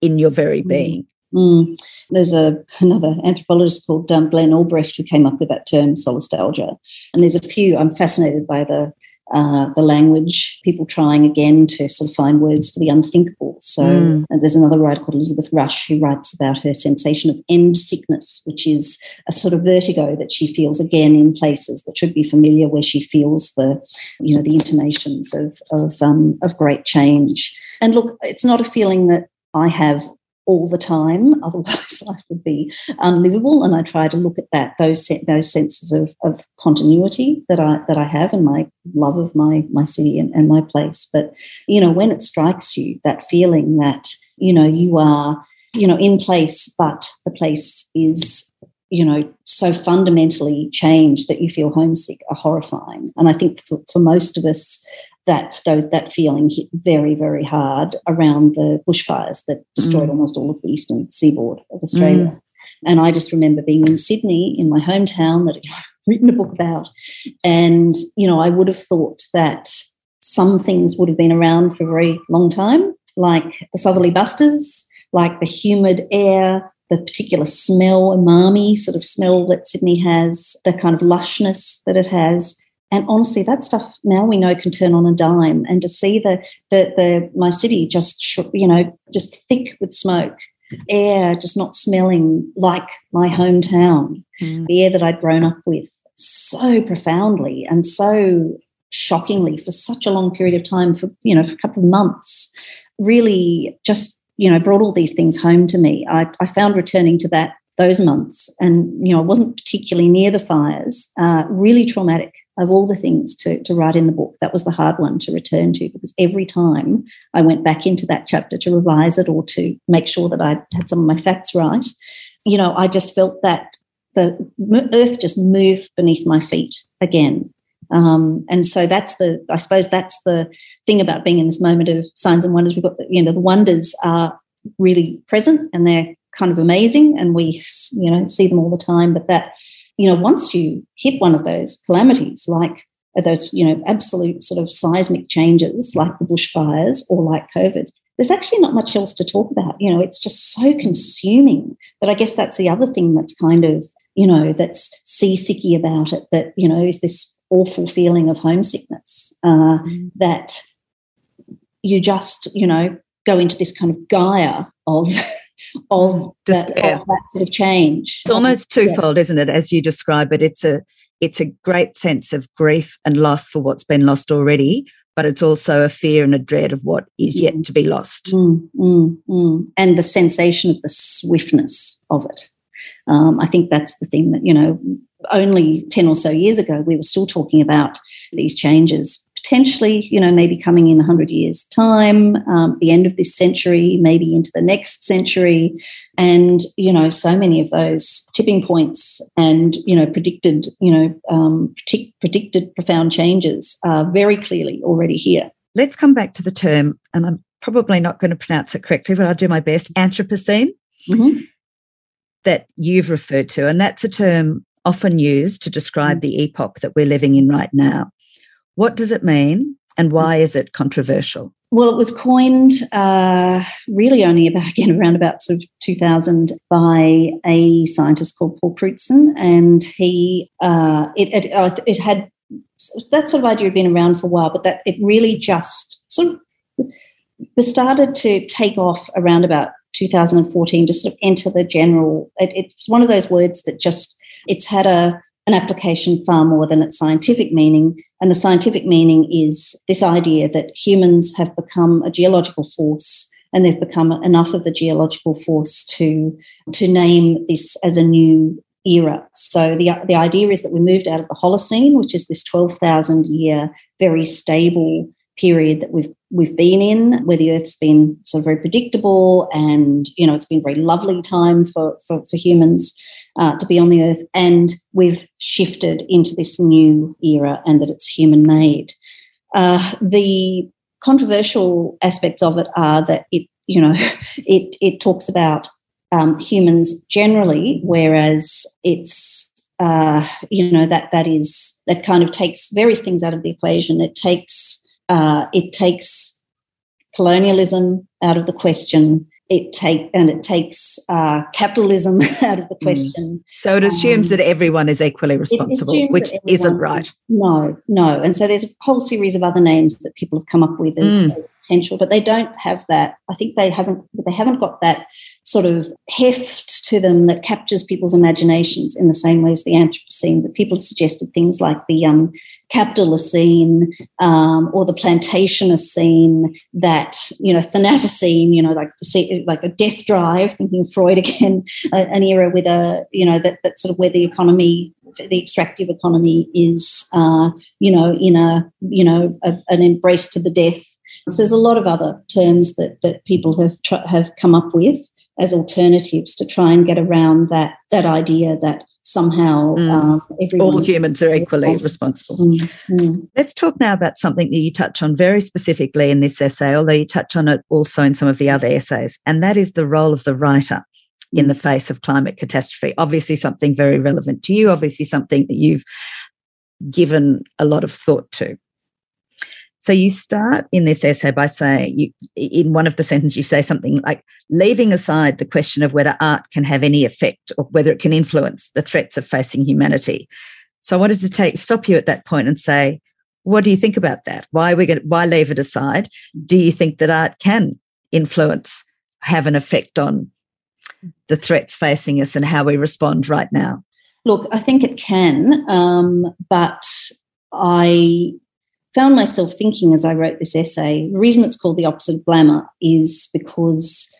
in your very mm. being. Mm. There's a, another anthropologist called um, Glenn Albrecht who came up with that term, solastalgia. And there's a few, I'm fascinated by the uh, the language, people trying again to sort of find words for the unthinkable. So mm. there's another writer called Elizabeth Rush who writes about her sensation of end sickness, which is a sort of vertigo that she feels again in places that should be familiar, where she feels the, you know, the intimations of of, um, of great change. And look, it's not a feeling that I have all the time. Otherwise, life would be unlivable. And I try to look at that those those senses of, of continuity that I that I have and my love of my my city and, and my place. But you know, when it strikes you, that feeling that you know you are you know in place, but the place is you know so fundamentally changed that you feel homesick are horrifying and i think for, for most of us that those that feeling hit very very hard around the bushfires that destroyed mm. almost all of the eastern seaboard of Australia. Mm. And I just remember being in Sydney, in my hometown, that I'd written a book about, and you know I would have thought that some things would have been around for a very long time, like the southerly busters, like the humid air, the particular smell, umami sort of smell that Sydney has, the kind of lushness that it has. And honestly, that stuff now we know can turn on a dime. And to see the the, the my city just you know just thick with smoke, air just not smelling like my hometown, mm. the air that I'd grown up with, so profoundly and so shockingly for such a long period of time, for you know, for a couple of months, really just you know brought all these things home to me. I, I found returning to that those months, and you know, I wasn't particularly near the fires, uh, really traumatic of all the things to, to write in the book, that was the hard one to return to because every time I went back into that chapter to revise it or to make sure that I had some of my facts right, you know, I just felt that the earth just moved beneath my feet again. Um, and so that's the, I suppose that's the thing about being in this moment of signs and wonders. We've got, you know, the wonders are really present and they're kind of amazing and we, you know, see them all the time. But that you know, once you hit one of those calamities, like those, you know, absolute sort of seismic changes like the bushfires or like COVID, there's actually not much else to talk about. You know, it's just so consuming. But I guess that's the other thing that's kind of, you know, that's seasicky about it, that, you know, is this awful feeling of homesickness uh, mm. that you just, you know, go into this kind of Gaia of of that, of that, sort of change. It's almost twofold, yeah. isn't it? As you describe it, it's a it's a great sense of grief and loss for what's been lost already, but it's also a fear and a dread of what is yet mm. to be lost. Mm, mm, mm, and the sensation of the swiftness of it. Um, I think that's the thing that, you know, only 10 or so years ago, we were still talking about these changes potentially, you know, maybe coming in 100 years' time, um, the end of this century, maybe into the next century. And, you know, so many of those tipping points and, you know, predicted, you know, um, predict, predicted profound changes are very clearly already here. Let's come back to the term, and I'm probably not going to pronounce it correctly, but I'll do my best Anthropocene. Mm-hmm. That you've referred to, and that's a term often used to describe mm-hmm. the epoch that we're living in right now. What does it mean and why is it controversial? Well, it was coined uh, really only about again around about sort of 2000 by a scientist called Paul Crutzen, and he uh, it, it, uh, it had that sort of idea had been around for a while, but that it really just sort of started to take off around about 2014, just sort of enter the general. It, it's one of those words that just it's had a an application far more than its scientific meaning. And the scientific meaning is this idea that humans have become a geological force and they've become enough of a geological force to, to name this as a new era. So the, the idea is that we moved out of the Holocene, which is this 12,000 year, very stable period that we've we've been in, where the Earth's been sort of very predictable, and you know it's been a very lovely time for for, for humans uh, to be on the Earth, and we've shifted into this new era, and that it's human made. Uh, the controversial aspects of it are that it you know it it talks about um, humans generally, whereas it's uh, you know that that is that kind of takes various things out of the equation. It takes uh, it takes colonialism out of the question. It take and it takes uh, capitalism out of the mm. question. Mm. So it assumes um, that everyone is equally responsible, which isn't right. Is, no, no. And so there's a whole series of other names that people have come up with as, mm. as potential, but they don't have that. I think they haven't they haven't got that sort of heft to them that captures people's imaginations in the same way as the Anthropocene. But people have suggested things like the um, Capitalocene um, or the Plantationocene, that you know Thanatocene, you know, like like a death drive. Thinking Freud again, an era with a you know that that sort of where the economy the extractive economy is, uh, you know, in a, you know, a, an embrace to the death so there's a lot of other terms that that people have have come up with as alternatives to try and get around that that idea that somehow mm. um, all humans are equally responsible. responsible. Mm. Let's talk now about something that you touch on very specifically in this essay, although you touch on it also in some of the other essays, and that is the role of the writer in the face of climate catastrophe. Obviously, something very relevant to you. Obviously, something that you've given a lot of thought to. So you start in this essay by saying, you, in one of the sentences, you say something like, leaving aside the question of whether art can have any effect or whether it can influence the threats of facing humanity. So I wanted to take stop you at that point and say, what do you think about that? Why we going why leave it aside? Do you think that art can influence, have an effect on the threats facing us and how we respond right now? Look, I think it can, um, but I found myself thinking as I wrote this essay, the reason it's called The Opposite of Glamour is because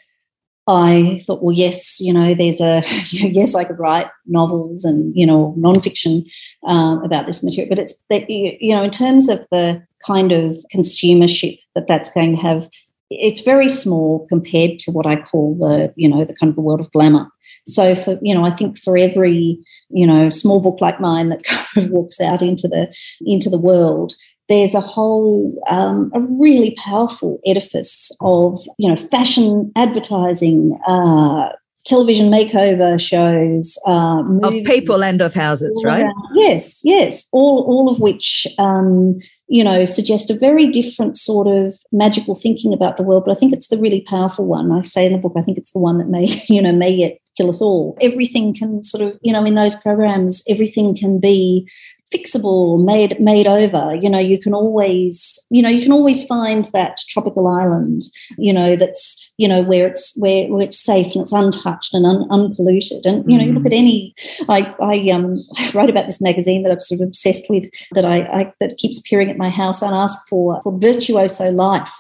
I thought, well, yes, you know, there's a, yes, I could write novels and, you know, nonfiction um, about this material, but it's, that, you know, in terms of the kind of consumership that that's going to have, it's very small compared to what I call the, you know, the kind of the world of glamour. So for you know, I think for every you know small book like mine that kind of walks out into the into the world, there's a whole um, a really powerful edifice of you know fashion advertising uh, television makeover shows uh, of people and of houses right? around. yes yes. All all of which um, you know suggest a very different sort of magical thinking about the world. But i think it's the really powerful one. I say in the book i think it's the one that may you know may yet kill us all. Everything can sort of you know in those programs everything can be fixable, made made over. You know, you can always, you know, you can always find that tropical island, you know, that's you know where it's where, where it's safe and it's untouched and un, unpolluted. And you know, mm. you look at mm. any. I I um I write about this magazine that I'm sort of obsessed with that I, I that keeps appearing at my house unasked for called Virtuoso Life.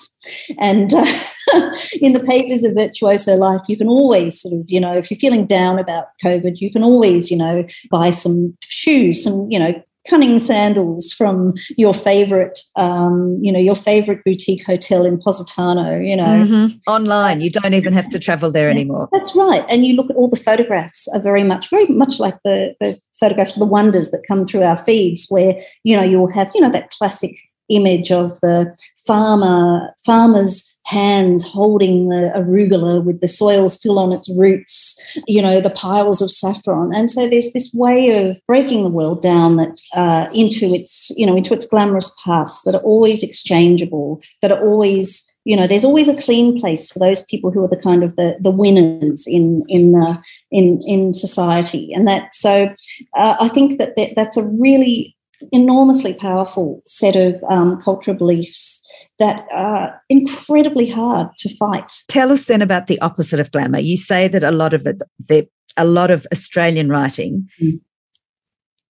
And uh, in the pages of Virtuoso Life, you can always sort of, you know, if you're feeling down about COVID, you can always, you know, buy some shoes, some, you know, cunning sandals from your favorite, um, you know, your favorite boutique hotel in Positano, you know. Mm-hmm. Online. You don't even have to travel there anymore. That's right. And you look at all the photographs are very much, very much like the, the photographs of the wonders that come through our feeds where, you know, you'll have, you know, that classic image of the farmer, farmers hands holding the arugula with the soil still on its roots, you know, the piles of saffron. And so there's this way of breaking the world down that uh, into its, you know, into its glamorous parts that are always exchangeable, that are always you know there's always a clean place for those people who are the kind of the, the winners in in uh, in in society and that so uh, i think that, that that's a really enormously powerful set of um, cultural beliefs that are incredibly hard to fight. Tell us then about the opposite of glamour. You say that a lot of it, the, a lot of Australian writing mm.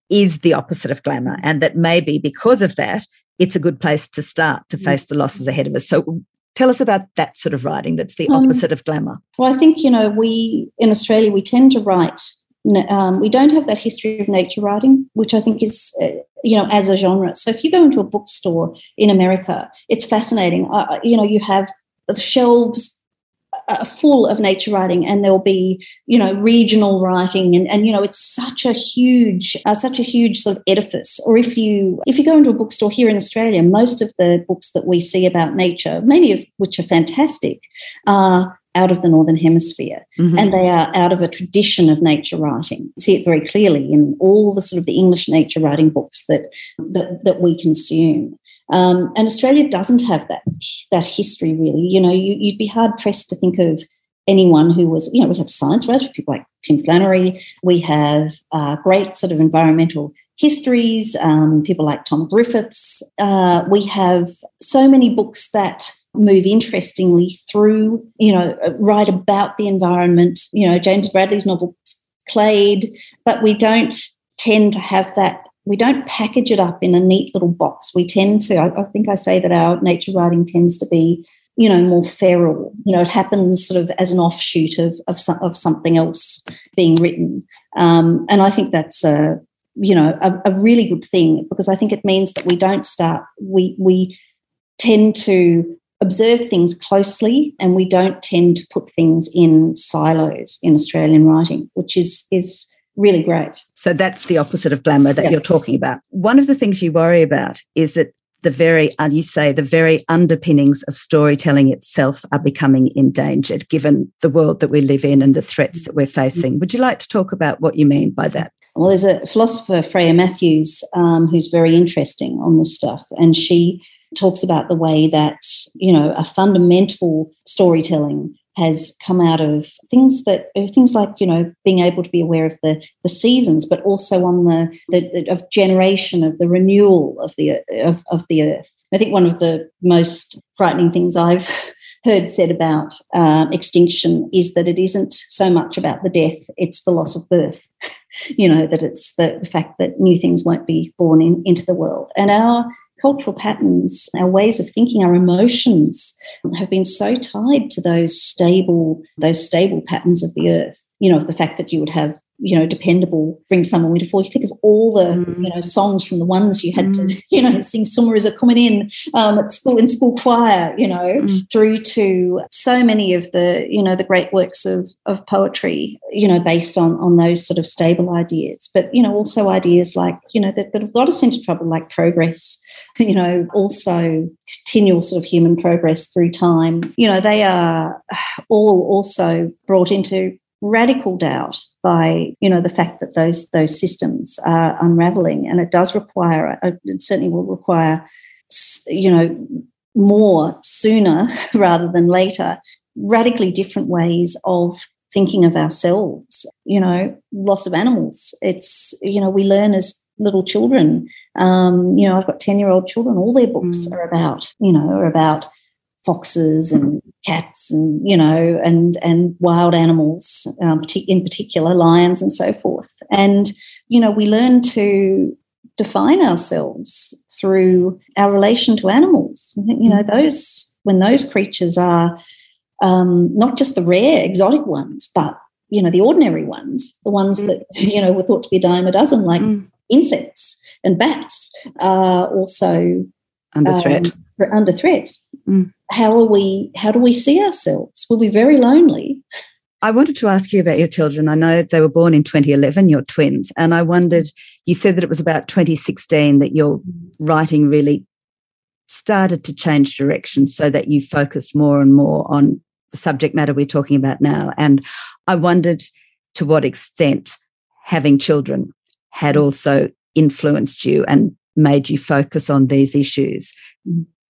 is the opposite of glamour, and that maybe because of that, it's a good place to start to mm. face the losses ahead of us. So tell us about that sort of writing that's the um, opposite of glamour well i think you know we in australia we tend to write um, we don't have that history of nature writing, which I think is, uh, you know, as a genre. So if you go into a bookstore in America, it's fascinating. Uh, you know, you have the shelves uh, full of nature writing and there'll be you know regional writing and, and you know it's such a huge uh, such a huge sort of edifice. Or if you if you go into a bookstore here in australia most of the books that we see about nature many of which are fantastic are out of the northern hemisphere mm-hmm. and they are out of a tradition of nature writing you see it very clearly in all the sort of the english nature writing books that that, that we consume um, and Australia doesn't have that that history really. You know, you, would be hard pressed to think of anyone who was, you know, we have science writers, people like Tim Flannery. We have uh, great sort of environmental histories, um, people like Tom Griffiths. Uh, we have so many books that move interestingly through, you know, write about the environment. You know, James Bradley's novel Clade, but we don't tend to have that we don't package it up in a neat little box. We tend to, I, I, think I say that our nature writing tends to be, you know, more feral. You know, it happens sort of as an offshoot of of, of something else being written, um, and I think that's a, you know, a, a really good thing because I think it means that we don't start. We we tend to observe things closely and we don't tend to put things in silos in Australian writing, which is is really great. So that's the opposite of glamour that you're talking about. One of the things you worry about is that the very, you say, the very underpinnings of storytelling itself are becoming endangered given the world that we live in and the threats that we're facing. Would you like to talk about what you mean by that? Well, there's a philosopher, Freya Mathews, um, who's very interesting on this stuff. And she talks about the way that, you know, a fundamental storytelling has come out of things that things like you know being able to be aware of the the seasons, but also on the, the of generation of the renewal of the of, of the earth. I think one of the most frightening things I've heard said about uh, extinction is that it isn't so much about the death; it's the loss of birth. you know that it's the, the fact that new things won't be born in, into the world, and our cultural patterns, our ways of thinking, our emotions have been so tied to those stable, those stable patterns of the earth. You know, the fact that you would have you know, dependable spring, summer, winter, fall. You think of all the, mm. you know, songs from the ones you had mm. to, you know, sing Summer is a coming in um, at school in school choir, you know, mm. through to so many of the, you know, the great works of of poetry, you know, based on on those sort of stable ideas. But, you know, also ideas like, you know, that, that have got us into trouble, like progress, you know, also continual sort of human progress through time. You know, they are all also brought into radical doubt by you know the fact that those those systems are unraveling. And it does require it certainly will require you know more sooner rather than later radically different ways of thinking of ourselves. You know loss of animals. It's you know we learn as little children. Um, you know i've got 10 year old children. All their books mm. are about you know are about foxes and cats and you know and and wild animals um, in particular lions and so forth and you know we learn to define ourselves through our relation to animals you know those when those creatures are um, not just the rare exotic ones but you know the ordinary ones the ones mm. that you know were thought to be a dime a dozen like mm. insects and bats are also under um, threat. under threat. Mm. How are we how do we see ourselves? We'll be very lonely. I wanted to ask you about your children. I know they were born in 2011 your twins and i wondered you said that it was about 2016 that your writing really started to change direction so that you focused more and more on the subject matter we're talking about now. And i wondered to what extent having children had also influenced you and made you focus on these issues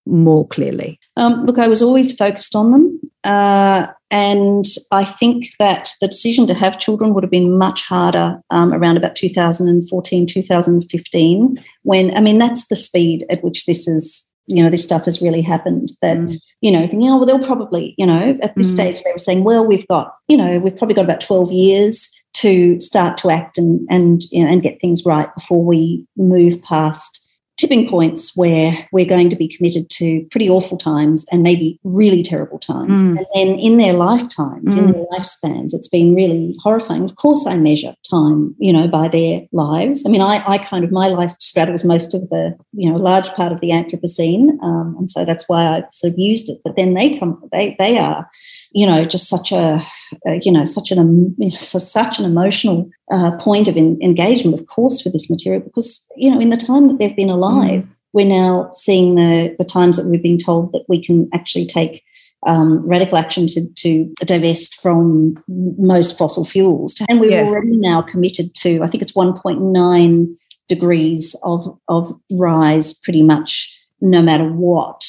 more clearly? Um, look, I was always focused on them. Uh, and I think that the decision to have children would have been much harder um, around about 2014, 2015, when, I mean, that's the speed at which this is, you know, this stuff has really happened. That, mm. you know, thinking, oh, well, they'll probably, you know, at this mm. stage they were saying, well, we've got, you know, we've probably got about 12 years to start to act and, and, you know, and get things right before we move past tipping points where we're going to be committed to pretty awful times and maybe really terrible times. Mm. And then in their lifetimes, mm. in their lifespans, it's been really horrifying. Of course, I measure time, you know, by their lives. I mean, I, I kind of, my life straddles most of the, you know, large part of the Anthropocene. Um, and so that's why I sort of used it. But then they come, they, they are, you know, just such a, a you know, such an, you know, so such an emotional uh, point of in, engagement, of course, with this material, because, you know, in the time that they've been alive, mm. we're now seeing the, the times that we've been told that we can actually take um, radical action to, to divest from most fossil fuels. And we're yeah. already now committed to, I think it's 1.9 degrees of, of rise pretty much no matter what.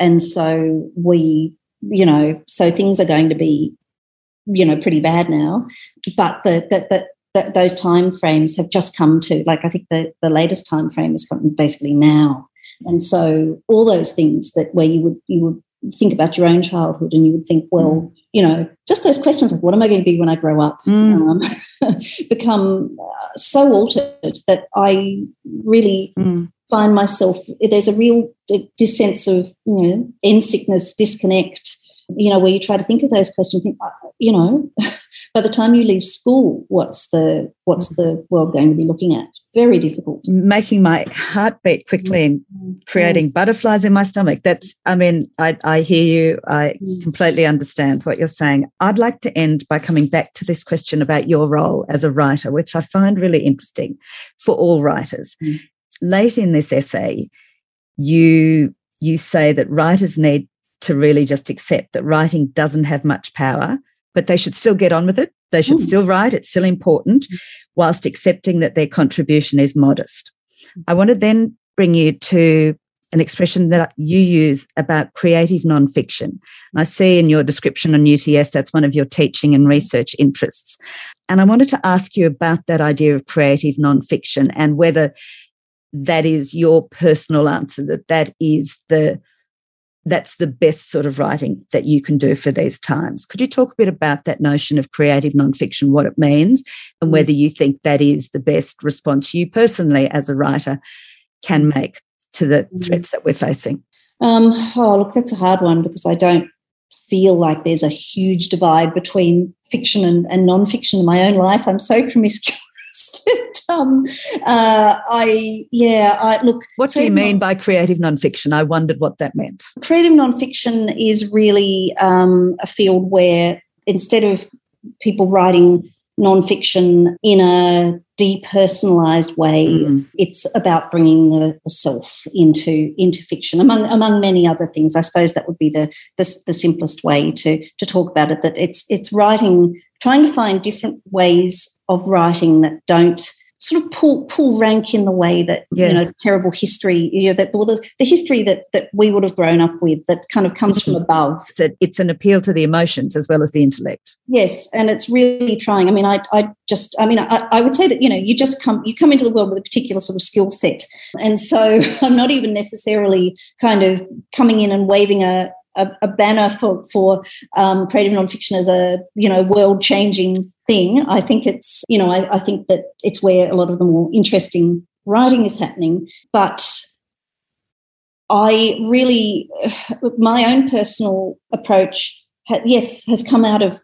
And so we you know, so things are going to be, you know, pretty bad now. But the, that the, the those time frames have just come to, like I think the, the latest time frame is basically now. And so all those things that where you would you would think about your own childhood and you would think, well, mm. you know, just those questions like what am I going to be when I grow up mm. um, become so altered that I really mm. Find myself there's a real sense of you know end sickness disconnect you know, where you try to think of those questions, think, uh, you know, by the time you leave school, what's the what's the world going to be looking at? Very difficult. Making my heart beat quickly and mm-hmm. creating mm. butterflies in my stomach. That's, I mean, I, I hear you. I mm. completely understand what you're saying. I'd like to end by coming back to this question about your role as a writer, which I find really interesting for all writers. Mm. Late in this essay, you you say that writers need to really just accept that writing doesn't have much power, but they should still get on with it. They should mm. still write, it's still important, mm. whilst accepting that their contribution is modest. Mm. I want to then bring you to an expression that you use about creative nonfiction. And I see in your description on UTS that's one of your teaching and research interests. And I wanted to ask you about that idea of creative nonfiction and whether that is your personal answer, that that is the that's the best sort of writing that you can do for these times. Could you talk a bit about that notion of creative nonfiction, what it means, and mm. whether you think that is the best response you personally, as a writer, can make to the mm. threats that we're facing? Um, oh, look, that's a hard one because I don't feel like there's a huge divide between fiction and, and nonfiction in my own life. I'm so promiscuous um, uh, I, yeah, I look. What do you mean non- by creative nonfiction? I wondered what that meant. Creative nonfiction is really um, a field where instead of people writing nonfiction in a depersonalized way. Mm. It's about bringing the, the, self into into fiction, among among many other things. I suppose that would be the, the the simplest way to to talk about it. That it's it's writing, trying to find different ways of writing that don't sort of pull pull rank in the way that yeah. you know terrible history you know that well, the, the history that that we would have grown up with that kind of comes from mm-hmm. above so it's an appeal to the emotions as well as the intellect yes and it's really trying i mean i i just i mean I, I would say that you know you just come you come into the world with a particular sort of skill set and so i'm not even necessarily kind of coming in and waving a a, a banner for for um, creative nonfiction as a you know world changing thing. I think it's you know I, I think that it's where a lot of the more interesting writing is happening, but. I really, my own personal approach, yes, has come out of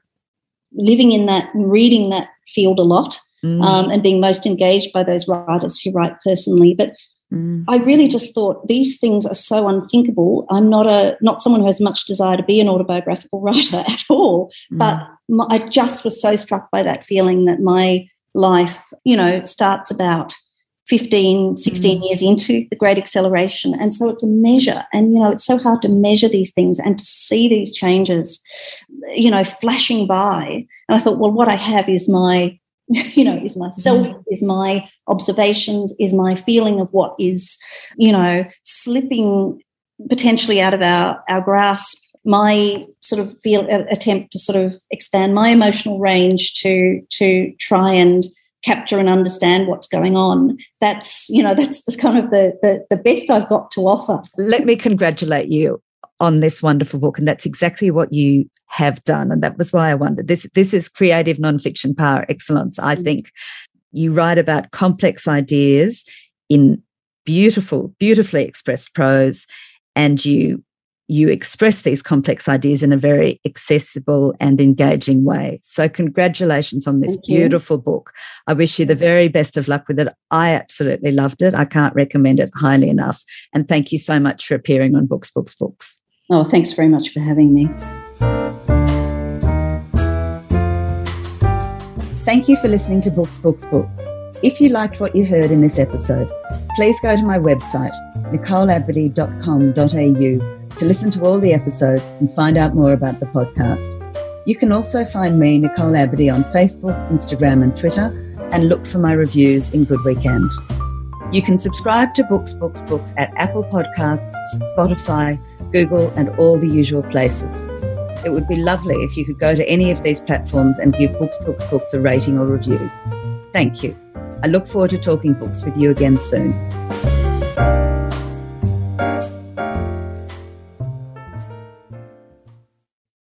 living in that, reading that field a lot, mm. um, and being most engaged by those writers who write personally. But Mm. I really just thought these things are so unthinkable. I'm not a not someone who has much desire to be an autobiographical writer at all, mm. but my, I just was so struck by that feeling that my life, you know, starts about 15, 16 mm. years into the great acceleration. And so it's a measure. And, you know, it's so hard to measure these things and to see these changes, you know, flashing by. And I thought, well, what I have is my you know is myself mm. is my observations is my feeling of what is you know slipping potentially out of our our grasp. My sort of feel attempt to sort of expand my emotional range to to try and capture and understand what's going on. That's you know that's the kind of the, the the best i've got to offer. Let me congratulate you on this wonderful book. And that's exactly what you have done. And that was why I wondered. This, this is creative nonfiction power excellence. I mm. think you write about complex ideas in beautiful, beautifully expressed prose, and you you express these complex ideas in a very accessible and engaging way. So, congratulations on this Thank you. beautiful book. I wish you the very best of luck with it. I absolutely loved it. I can't recommend it highly enough. And thank you so much for appearing on Books, Books, Books. Oh, thanks very much for having me. Thank you for listening to Books, Books, Books. If you liked what you heard in this episode, please go to my website, nicoleabadee.com.au to listen to all the episodes and find out more about the podcast. You can also find me, Nicole Abadee, on Facebook, Instagram, and Twitter, and look for my reviews in Good Weekend. You can subscribe to Books, Books, Books at Apple Podcasts, Spotify, Google, and all the usual places. It would be lovely if you could go to any of these platforms and give Books, Books, Books a rating or review. Thank you. I look forward to talking books with you again soon.